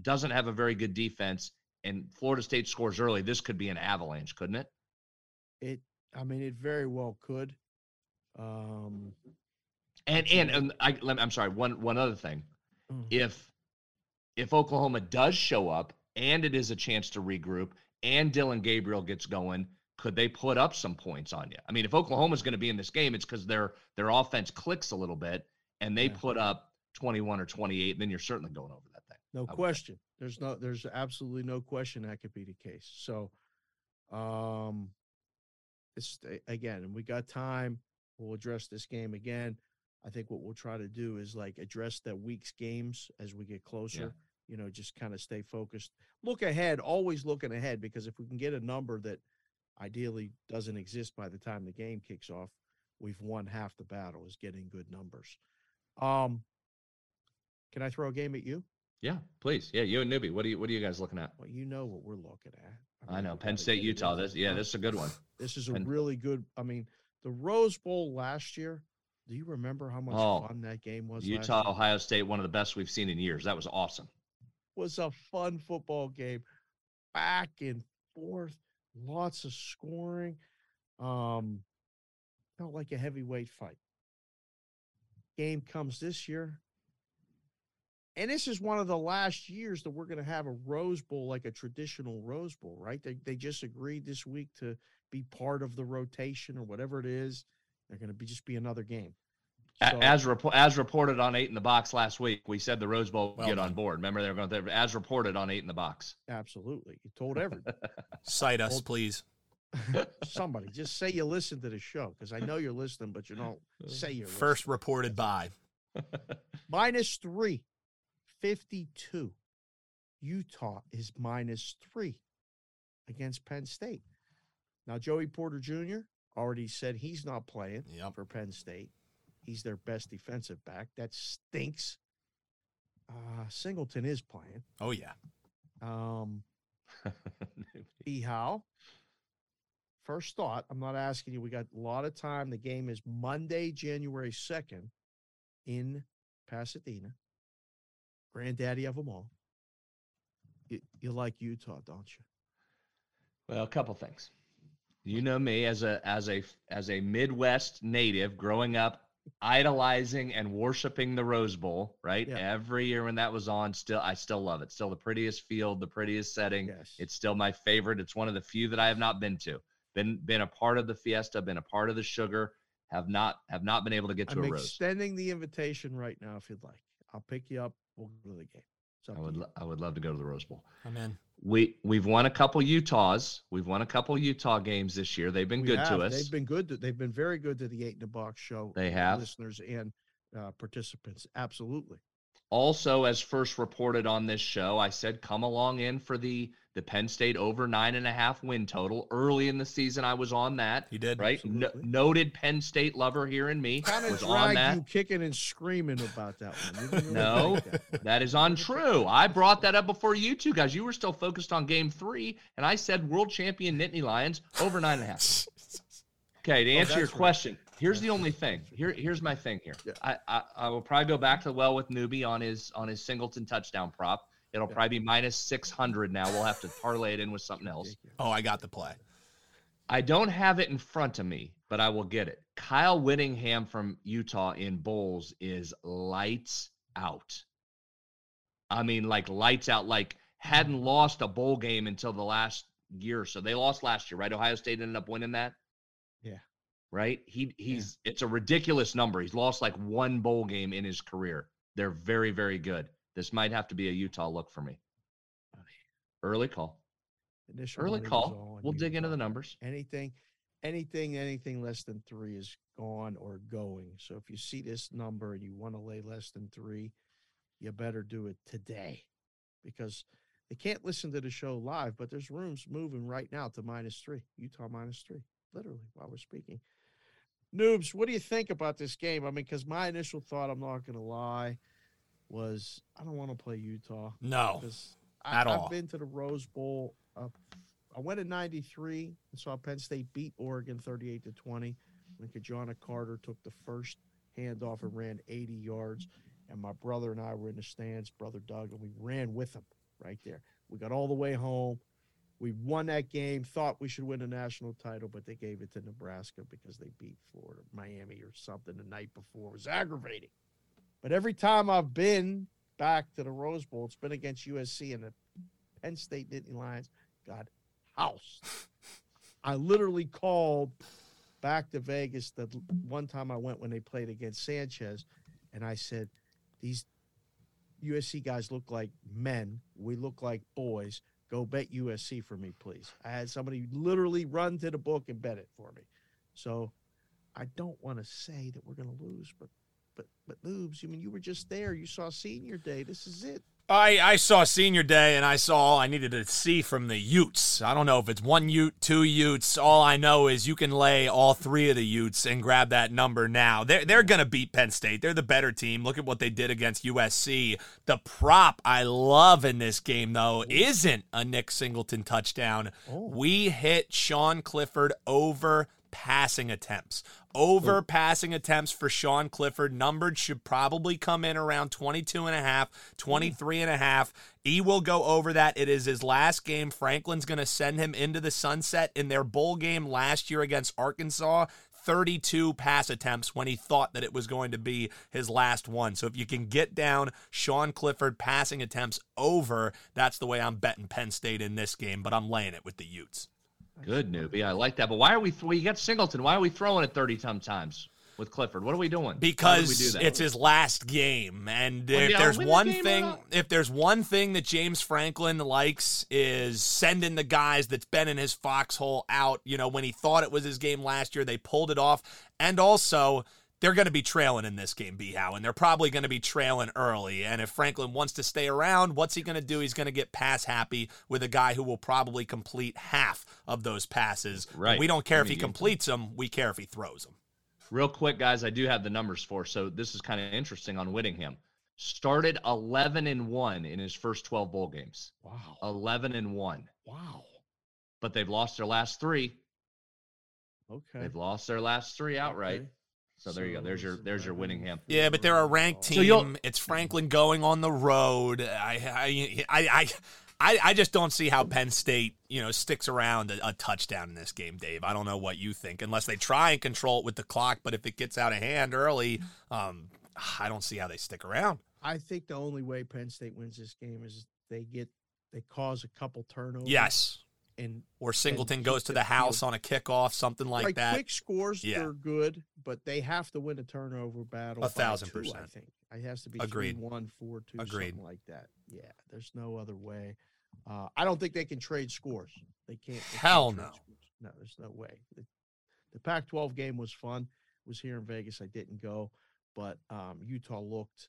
doesn't have a very good defense, and Florida State scores early, this could be an avalanche, couldn't it? It I mean it very well could. Um And and, and I, let me- I'm sorry. One one other thing. mm, if if Oklahoma does show up and it is a chance to regroup and Dillon Gabriel gets going, could they put up some points on you? I mean, if Oklahoma's going to be in this game, it's because their their offense clicks a little bit and they Yeah. put up 21 or 28, then you're certainly going over that thing. No question. There's no there's absolutely no question that could be the case. So um it's again, and we got time. We'll address this game again. I think what we'll try to do is like address the week's games as we get closer. You know, just kind of stay focused. Look ahead, always looking ahead, because if we can get a number that ideally doesn't exist by the time the game kicks off, we've won half the battle is getting good numbers. Um can I throw a game at you? Yeah, please. Yeah, you and Newbie. What are you what are you guys looking at? Well, you know what we're looking at. I mean, know Penn State, Utah. This yeah, this is a good one. This is a really good. I mean, the Rose Bowl last year. Do you remember how much Oh, fun that game was? Utah? Ohio State, one of the best we've seen in years. That was awesome. was a fun football game, back and forth, lots of scoring. Um, felt like a heavyweight fight. Game comes this year. And this is one of the last years that we're going to have a Rose Bowl, like a traditional Rose Bowl, right? They, they just agreed this week to be part of the rotation or whatever it is. They're going to be just be another game. So, as repo- as reported on Eight in the Box last week, we said the Rose Bowl would well get on board. Remember, they were going to as reported on Eight in the Box. Absolutely, you told everybody. [laughs] Cite us, please. [laughs] Somebody just say you listen to the show because I know you're listening, but you don't [laughs] say you're first listening. reported by minus three, 52. Utah is minus three against Penn State. Now, Joey Porter Jr. already said he's not playing yep. for Penn State. He's their best defensive back. That stinks. Uh, Singleton is playing. Oh yeah. Um, [laughs] E. How? First thought. I'm not asking you. We got a lot of time. The game is Monday, January second, in Pasadena. Granddaddy of them all. You, you like Utah, don't you? Well, a couple things. You know me as a as a as a Midwest native growing up idolizing and worshiping the Rose Bowl, right? Yeah. Every year when that was on, still I still love it. Still the prettiest field, the prettiest setting. Yes. It's still my favorite. It's one of the few that I have not been to. Been been a part of the fiesta, been a part of the sugar, have not have not been able to get to I'm a rose. extending the invitation right now if you'd like. I'll pick you up. We'll go to the game. I would I would love to go to the Rose Bowl. I'm in. We we've won a couple Utahs. We've won a couple Utah games this year. They've been we good have. to us. They've been good. To, they've been very good to the Eight in the Box show. They have listeners and uh, participants. Absolutely. Also, as first reported on this show, I said come along in for the the Penn State over nine and a half win total. Early in the season, I was on that. You did, right? No, noted Penn State lover here in me kind was on that. You kicking and screaming about that one. Really no, like that. that is untrue. I brought that up before you two guys. You were still focused on Game Three, and I said world champion Nittany Lions over nine and a half. Okay, to oh, answer oh, your question, right. here's the only thing. Here, here's my thing. Here, yeah. I, I, I will probably go back to the well with newbie on his on his Singleton touchdown prop. It'll yeah. probably be minus six hundred now. We'll have to parlay it in with something else. Oh, I got the play. I don't have it in front of me, but I will get it. Kyle Whittingham from Utah in bowls is lights out. I mean, like lights out. Like hadn't lost a bowl game until the last year so. They lost last year, right? Ohio State ended up winning that. Yeah. Right? He he's yeah. it's a ridiculous number. He's lost like one bowl game in his career. They're very, very good. This might have to be a Utah look for me. Oh, Early call. Initial Early call. We'll dig into the numbers. Anything, anything, anything less than three is gone or going. So if you see this number and you want to lay less than three, you better do it today because they can't listen to the show live, but there's rooms moving right now to minus three, Utah minus three literally while we're speaking. Noobs, what do you think about this game? I mean, because my initial thought, I'm not going to lie, was I don't want to play Utah. No, because at I, all. I've been to the Rose Bowl. Uh, I went in '93 and saw Penn State beat Oregon 38 to 20 when Ki-Jana Carter took the first handoff and ran 80 yards. And my brother and I were in the stands, brother Doug, and we ran with him right there. We got all the way home. We won that game, thought we should win a national title, but they gave it to Nebraska because they beat Florida, Miami, or something the night before. It was aggravating. But every time I've been back to the Rose Bowl, it's been against USC and the Penn State Nittany Lions got housed. I literally called back to Vegas the one time I went when they played against Sanchez, and I said, These USC guys look like men. We look like boys go bet USC for me, please. I had somebody literally run to the book and bet it for me. So I don't want to say that we're going to lose, but but but Noobs, I mean, you were just there. You saw Senior Day. This is it. I, I saw senior day and I saw all I needed to see from the Utes. I don't know if it's one Ute, two Utes. All I know is you can lay all three of the Utes and grab that number now. They're, they're going to beat Penn State. They're the better team. Look at what they did against USC. The prop I love in this game, though, isn't a Nick Singleton touchdown. Oh. We hit Sean Clifford over passing attempts. Over passing attempts for Sean Clifford. Numbered should probably come in around 22 and a half, 23 and a half. He will go over that. It is his last game. Franklin's going to send him into the sunset in their bowl game last year against Arkansas. 32 pass attempts when he thought that it was going to be his last one. So if you can get down Sean Clifford passing attempts over, that's the way I'm betting Penn State in this game, but I'm laying it with the Utes. Good newbie. I like that. But why are we, th- well, you got Singleton. Why are we throwing it 30 times with Clifford? What are we doing? Because do it's his last game. And well, if yeah, there's one the thing, if there's one thing that James Franklin likes is sending the guys that's been in his foxhole out. You know, when he thought it was his game last year, they pulled it off. And also, they're going to be trailing in this game, B Howe, and they're probably going to be trailing early. And if Franklin wants to stay around, what's he going to do? He's going to get pass happy with a guy who will probably complete half of those passes. Right. We don't care I mean, if he completes them, we care if he throws them. Real quick, guys, I do have the numbers for. So this is kind of interesting on Whittingham. Started 11 and 1 in his first 12 bowl games. Wow. 11 and 1. Wow. But they've lost their last three. Okay. They've lost their last three outright. Okay. So there you go. There's your there's your Whittingham. Yeah, but they're a ranked team. So it's Franklin going on the road. I I I I, I just don't see how Penn State you know sticks around a, a, touchdown in this game, Dave. I don't know what you think, unless they try and control it with the clock. But if it gets out of hand early, um, I don't see how they stick around. I think the only way Penn State wins this game is they get they cause a couple turnovers. Yes and or Singleton and goes to the house on a kickoff, something like, like that. Quick scores yeah. are good, but they have to win a turnover battle. A thousand two, percent. I think it has to be Agreed. Three, one, four, two, Agreed. something like that. Yeah, there's no other way. Uh, I don't think they can trade scores. They can't. They Hell can't no. No, there's no way. The, the Pac-12 game was fun. It was here in Vegas. I didn't go, but um, Utah looked.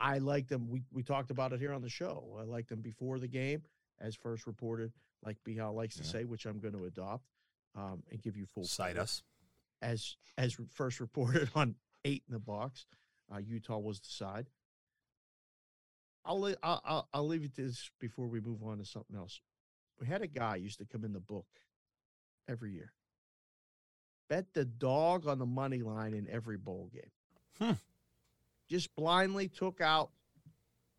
I liked them. We we talked about it here on the show. I liked them before the game as first reported, like Bihal likes yeah. to say, which I'm going to adopt um, and give you full cite us as as first reported [laughs] on eight in the box. Uh, Utah was the side. I'll, I'll I'll I'll leave it this before we move on to something else. We had a guy used to come in the book every year. Bet the dog on the money line in every bowl game. Hmm. Just blindly took out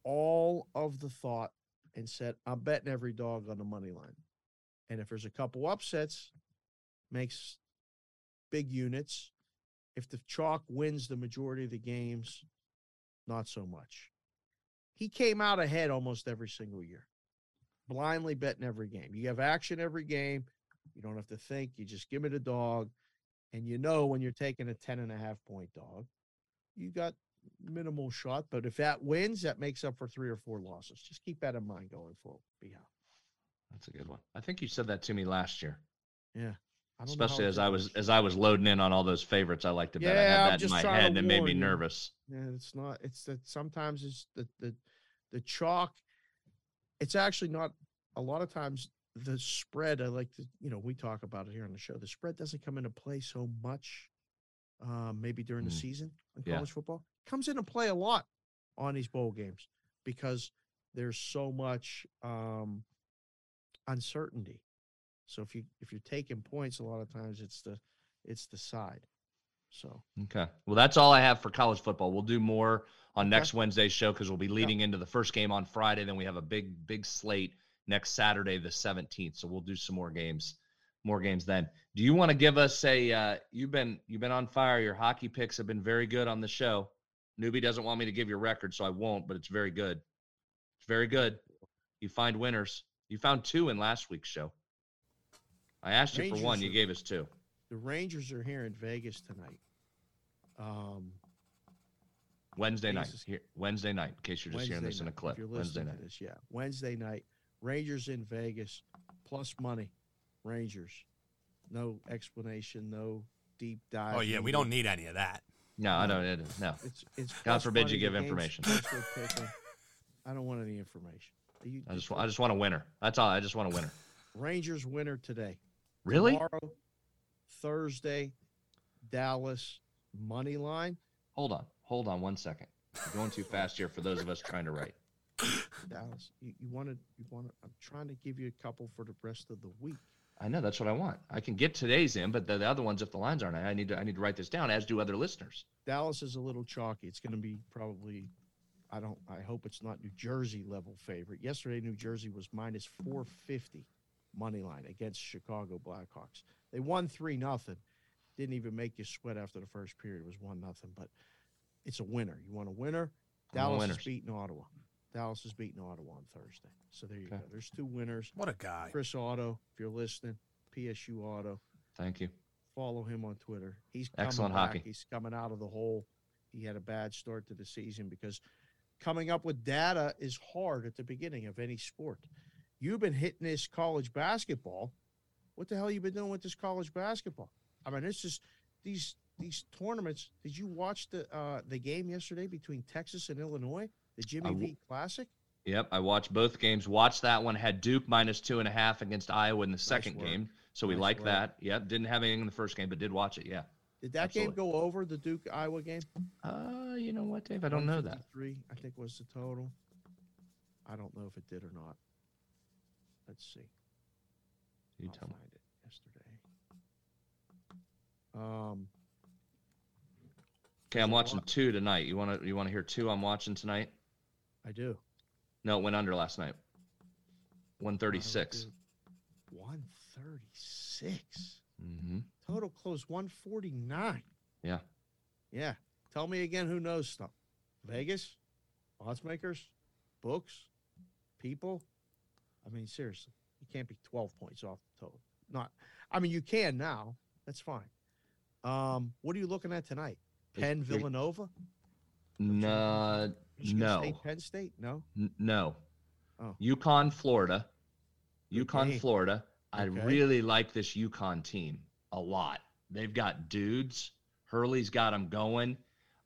all of the thought and said, I'm betting every dog on the money line. And if there's a couple upsets, makes big units. If the chalk wins the majority of the games, not so much. He came out ahead almost every single year, blindly betting every game. You have action every game. You don't have to think. You just give it a dog. And you know when you're taking a 10 and a half point dog, you got minimal shot, but if that wins, that makes up for three or four losses. Just keep that in mind going forward. Bihal. That's a good one. I think you said that to me last year. Yeah. Especially as I was as I was loading in on all those favorites I like to bet. Yeah, I had that in my head and it made me nervous. Yeah, it's not it's that sometimes it's the the the chalk it's actually not a lot of times the spread I like to you know we talk about it here on the show the spread doesn't come into play so much um, maybe during the mm. season in college yeah. football comes into play a lot on these bowl games because there's so much um, uncertainty. So if you if you're taking points, a lot of times it's the it's the side. So okay, well that's all I have for college football. We'll do more on okay. next Wednesday's show because we'll be leading yeah. into the first game on Friday. Then we have a big big slate next Saturday, the 17th. So we'll do some more games more games then. Do you want to give us a? Uh, you've been you've been on fire. Your hockey picks have been very good on the show. Newbie doesn't want me to give your record, so I won't. But it's very good. It's very good. You find winners. You found two in last week's show. I asked you for one. Are, you gave us two. The Rangers are here in Vegas tonight. Um, Wednesday night. Here, Wednesday night. In case you're just Wednesday hearing this night, in a clip. Wednesday night. This, yeah, Wednesday night. Rangers in Vegas plus money. Rangers. No explanation, no deep dive. Oh yeah, we don't need any of that. No, I don't. It, no. It's, it's God forbid you give information. I don't want any information. You, I just I just want a winner. That's all. I just want a winner. Rangers winner today. Really? Tomorrow, Thursday, Dallas money line. Hold on. Hold on one second. You're going too fast here for those of us trying to write. Dallas, you, you wanted you wanted. I'm trying to give you a couple for the rest of the week. I know that's what I want. I can get today's in, but the, the other ones, if the lines aren't, I need to I need to write this down, as do other listeners. Dallas is a little chalky. It's going to be probably, I don't, I hope it's not New Jersey level favorite. Yesterday, New Jersey was minus 450 money line against Chicago Blackhawks. They won 3 nothing. Didn't even make you sweat after the first period. It was 1 nothing, but it's a winner. You want a winner? Dallas is beating Ottawa. Dallas is beating Ottawa on Thursday. So there you Okay. go. There's two winners. What a guy. Chris Auto, if you're listening, PSU Auto Thank you. follow him on Twitter. He's coming Excellent back. hockey. He's coming out of the hole. He had a bad start to the season because coming up with data is hard at the beginning of any sport. You've been hitting this college basketball. What the hell you been doing with this college basketball? I mean, it's just these these tournaments. Did you watch the uh, the game yesterday between Texas and Illinois, the Jimmy w- V Classic? Yep, I watched both games. Watched that one. Had Duke minus two and a half against Iowa in the second work. game, so we Nice like that. Yep, didn't have anything in the first game, but did watch it. Yeah. Did that game go over the Duke Iowa game? Uh, you know what, Dave? I don't know that. Three, I think was the total. I don't know if it did or not. Let's see. You I'll tell me. find it yesterday. Um, Okay, I'm watching two tonight. You want to you want to hear two? I'm watching tonight. I do. No, it went under last night. One thirty six. One thirty-six. Mm-hmm. Total close one forty-nine. Yeah. Yeah. Tell me again who knows stuff. Vegas, odds makers, books, people. I mean, seriously, you can't be twelve points off the total. Not. I mean, you can now. That's fine. Um, what are you looking at tonight? Penn They- they- Villanova. No, Michigan no. State, Penn State. No. N- no. Oh. UConn, Florida. Good UConn. Florida. I Okay. really like this UConn team a lot. They've got dudes. Hurley's got them going.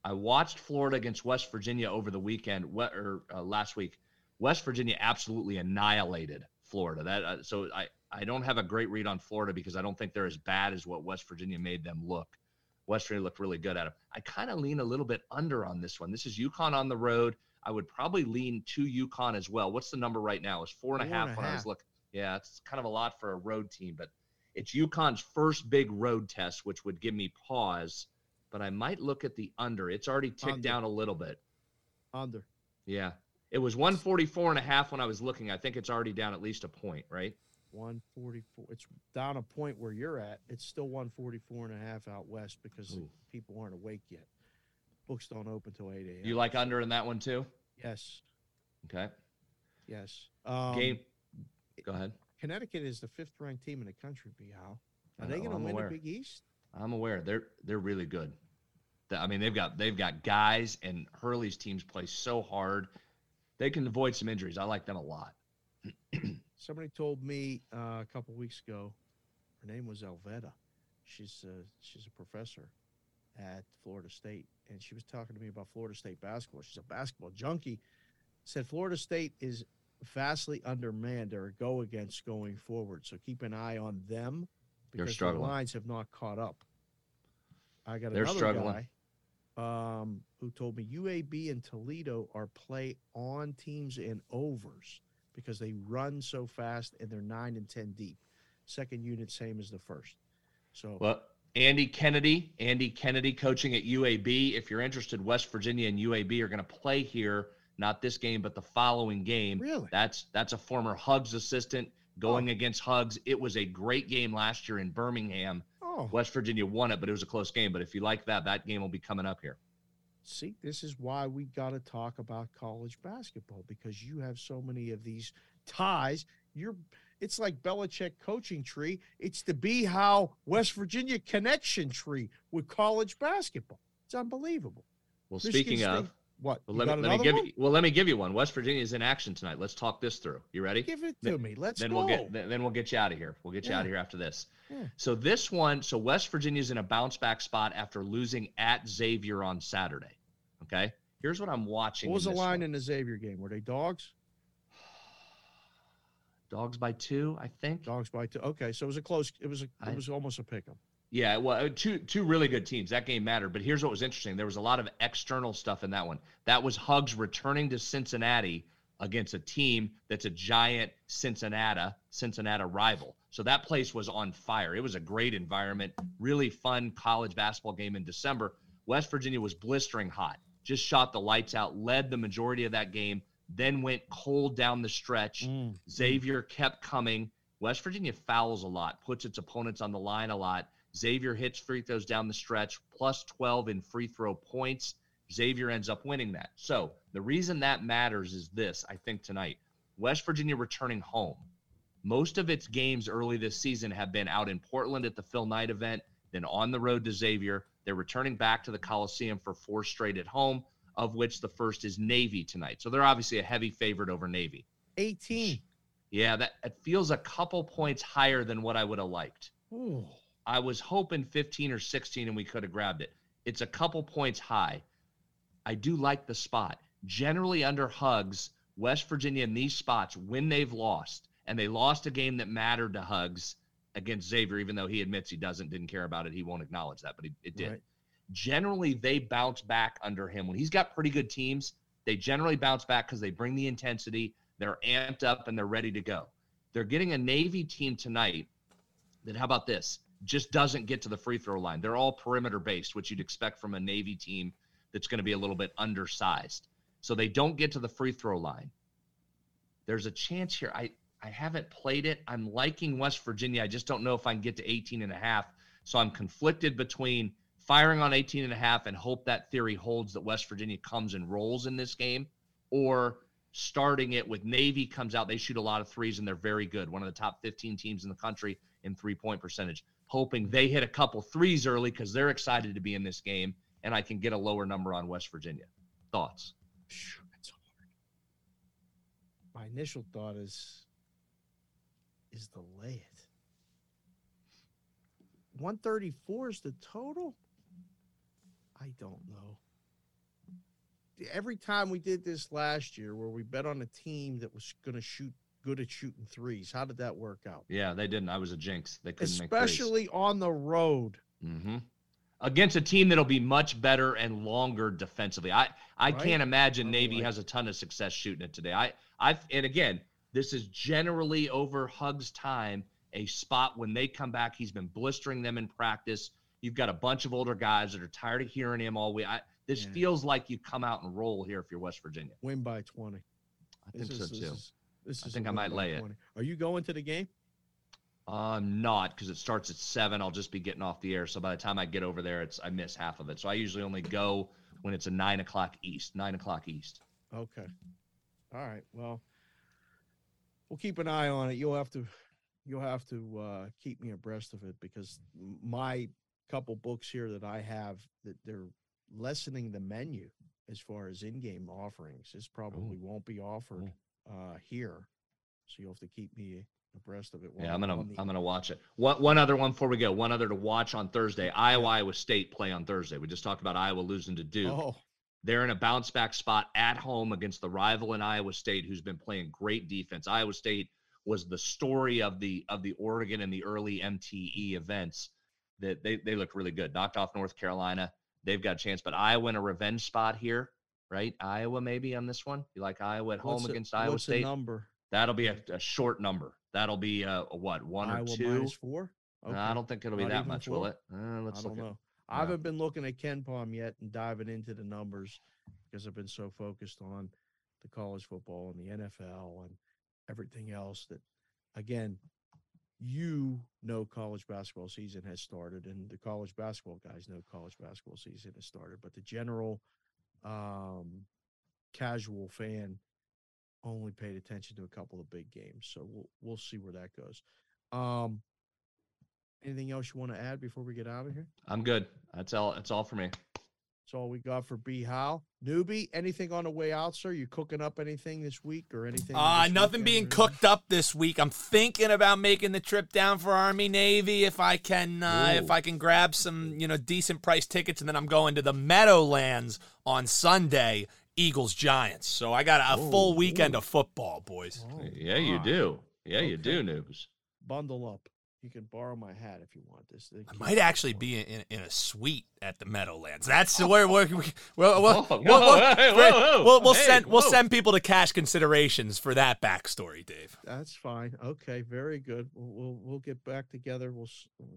I watched Florida against West Virginia over the weekend we- or uh, last week. West Virginia absolutely annihilated Florida. That uh, so I I don't have a great read on Florida because I don't think they're as bad as what West Virginia made them look. West Virginia looked really good at them. I kind of lean a little bit under on this one. This is UConn on the road. I would probably lean to UConn as well. What's the number right now? It's four and a Four half and a when I was looking. Yeah, it's kind of a lot for a road team, but it's UConn's first big road test, which would give me pause. But I might look at the under. It's already ticked Under. down a little bit. Under. Yeah. It was 144 and a half when I was looking. I think it's already down at least a point, right? 144. It's down a point where you're at. It's still 144 and a half out west because Ooh. people aren't awake yet. Books don't open till 8 a.m. You like under in that one too? Yes. Okay. Yes. Um, Game. Go ahead. Connecticut is the fifth ranked team in the country, B. How? Are they going to win aware. the Big East? I'm aware. They're they're really good. I mean, they've got they've got guys, and Hurley's teams play so hard. They can avoid some injuries. I like them a lot. Somebody told me uh, a couple weeks ago. Her name was Elveda. She's a, she's a professor at Florida State, and she was talking to me about Florida State basketball. She's a basketball junkie. Said Florida State is vastly undermanned. They're a go against going forward, so keep an eye on them because the lines have not caught up. I got They're another struggling. guy um, who told me UAB and Toledo are play on teams in overs because they run so fast and they're nine and ten deep. Second unit, same as the first. So Well, Andy Kennedy, Andy Kennedy coaching at UAB. If you're interested, West Virginia and UAB are going to play here, not this game, but the following game. really, That's that's a former Hugs assistant going oh. against Hugs. It was a great game last year in Birmingham. oh, West Virginia won it, but it was a close game. But if you like that, that game will be coming up here. See, this is why we got to talk about college basketball because you have so many of these ties. You're, it's like Belichick coaching tree. It's the B Howe West Virginia connection tree with college basketball. It's unbelievable. Well, Michigan speaking State- of, What? well, let me, let me give one? you. Well, let me give you one. West Virginia is in action tonight. Let's talk this through. You ready? Give it Then- to me. Let's then go. we'll get then then we'll get you out of here. We'll get you Yeah. out of here after this. Yeah. So this one, so West Virginia's in a bounce back spot after losing at Xavier on Saturday. Okay, here's what I'm watching. What was the line one. in the Xavier game? Were they dogs? [sighs] Dogs by two, I think. Dogs by two. Okay, so it was a close. It was a. it was almost a pick 'em. Yeah, well, uh, two two really good teams. That game mattered. But here's what was interesting: there was a lot of external stuff in that one. That was Hugs returning to Cincinnati against a team that's a giant Cincinnati Cincinnati rival. So that place was on fire. It was a great environment, really fun college basketball game in December. West Virginia was blistering hot, just shot the lights out, led the majority of that game, then went cold down the stretch. Mm. Xavier kept coming. West Virginia fouls a lot, puts its opponents on the line a lot. Xavier hits free throws down the stretch, plus 12 in free throw points. Xavier ends up winning that. So the reason that matters is this, I think, tonight West Virginia returning home. Most of its games early this season have been out in Portland at the Phil Knight event, then on the road to Xavier. They're returning back to the Coliseum for four straight at home, of which the first is Navy tonight. So they're obviously a heavy favorite over Navy. 18. Yeah, that it feels a couple points higher than what I would have liked. Ooh. I was hoping 15 or 16 and we could have grabbed it. It's a couple points high. I do like the spot. Generally, under hugs, West Virginia in these spots, when they've lost, and they lost a game that mattered to Hugs against Xavier, even though he admits he doesn't, didn't care about it. He won't acknowledge that, but he, it did. Right. Generally, they bounce back under him. When he's got pretty good teams, they generally bounce back because they bring the intensity, they're amped up, and they're ready to go. They're getting a Navy team tonight that, how about this? Just doesn't get to the free throw line. They're all perimeter based, which you'd expect from a Navy team that's going to be a little bit undersized. So they don't get to the free throw line. There's a chance here. I, I haven't played it. I'm liking West Virginia. I just don't know if I can get to 18 and a half. So I'm conflicted between firing on 18 and a half and hope that theory holds that West Virginia comes and rolls in this game or starting it with Navy comes out. They shoot a lot of threes and they're very good. One of the top 15 teams in the country in three point percentage. Hoping they hit a couple threes early because they're excited to be in this game and I can get a lower number on West Virginia. Thoughts? My initial thought is is the lay it. 134 is the total? I don't know. Every time we did this last year where we bet on a team that was going to shoot good at shooting threes, how did that work out? Yeah, they didn't. I was a jinx. They couldn't Especially on the road. make hmm against a team that'll be much better and longer defensively. I I Right. can't imagine Navy like has a ton of success shooting it today. I I and again, this is generally over Hugs time a spot when they come back. He's been blistering them in practice. You've got a bunch of older guys that are tired of hearing him all week. I, this Yeah. feels like you come out and roll here if you're West Virginia. Win by 20. I think This so is- too. is- this I is think I might lay it. Are you going to the game? I'm not because it starts at seven. I'll just be getting off the air. So by the time I get over there, it's I miss half of it. So I usually only go when it's a nine o'clock east. Nine o'clock east. Okay. All right. Well, we'll keep an eye on it. You'll have to, you'll have to uh, keep me abreast of it because my couple books here that I have that they're lessening the menu as far as in-game offerings. This probably won't be offered uh, here, so you'll have to keep me abreast of it. Yeah, I'm gonna on the- I'm gonna watch it. One one other one before we go. One other to watch on Thursday. Iowa Iowa State play on Thursday. We just talked about Iowa losing to Duke. Oh, They're in a bounce back spot at home against the rival in Iowa State, who's been playing great defense. Iowa State was the story of the of the Oregon and the early MTE events. That they they look really good. Knocked off North Carolina. They've got a chance, but Iowa in a revenge spot here, right? Iowa maybe on this one. You like Iowa at home what's against Iowa what's the State? number? That'll be a, a short number. That'll be a, a what one Iowa or two? four. No, I don't think it'll be Not that even much, will it? Uh, let's I don't at know. I haven't been looking at KenPom yet and diving into the numbers because I've been so focused on the college football and the NFL and everything else that, again, you know college basketball season has started and the college basketball guys know college basketball season has started, but the general um, casual fan only paid attention to a couple of big games. So we'll we'll see where that goes. Um, anything else you want to add before we get out of here? I'm good. That's all. That's all for me. That's all we got for B Howe. Newbie, anything on the way out, sir? You cooking up anything this week or anything? Uh, nothing weekend being or cooked up this week. I'm thinking about making the trip down for Army Navy if I can uh, if I can grab some you know decent price tickets, and then I'm going to the Meadowlands on Sunday. Eagles Giants. So I got a, a full Oh, weekend ooh. of football, boys. Oh, yeah, you do. Yeah, you do, noobs. Bundle up. You can borrow my hat if you want this. They I might actually for- be in, in a suite at the Meadowlands. That's where we're, we we'll, we'll, Whoa, we'll, whoa, we'll, [laughs] hey, whoa, whoa. we'll, we'll Hey, send we'll send people to cash considerations for that backstory, Dave. That's fine. Okay, very good. We'll we'll, we'll get back together. We'll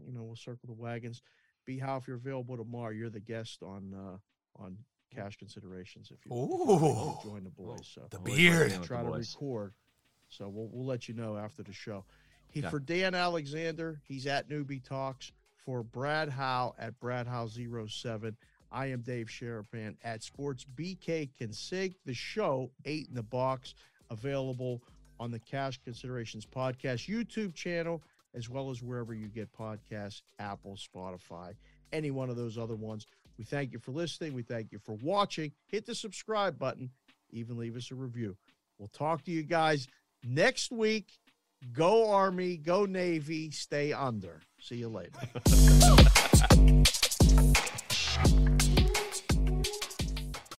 you know we'll circle the wagons. Be how if you're available tomorrow, you're the guest on uh on cash considerations. If you, if you Ooh. join the boys, so The Always like beard. being with try to record. So we'll we'll let you know after the show. He Okay. for Dan Alexander, he's at Newbie Talks. For Brad Howe at Brad Howe 07. I am Dave Sherapan at Sports BK Consig. The show, eight in the box, available on the Cash Considerations Podcast YouTube channel, as well as wherever you get podcasts, Apple, Spotify, any one of those other ones. We thank you for listening. We thank you for watching. Hit the subscribe button, even leave us a review. We'll talk to you guys next week. Go Army, go Navy, stay under. See you later. [laughs]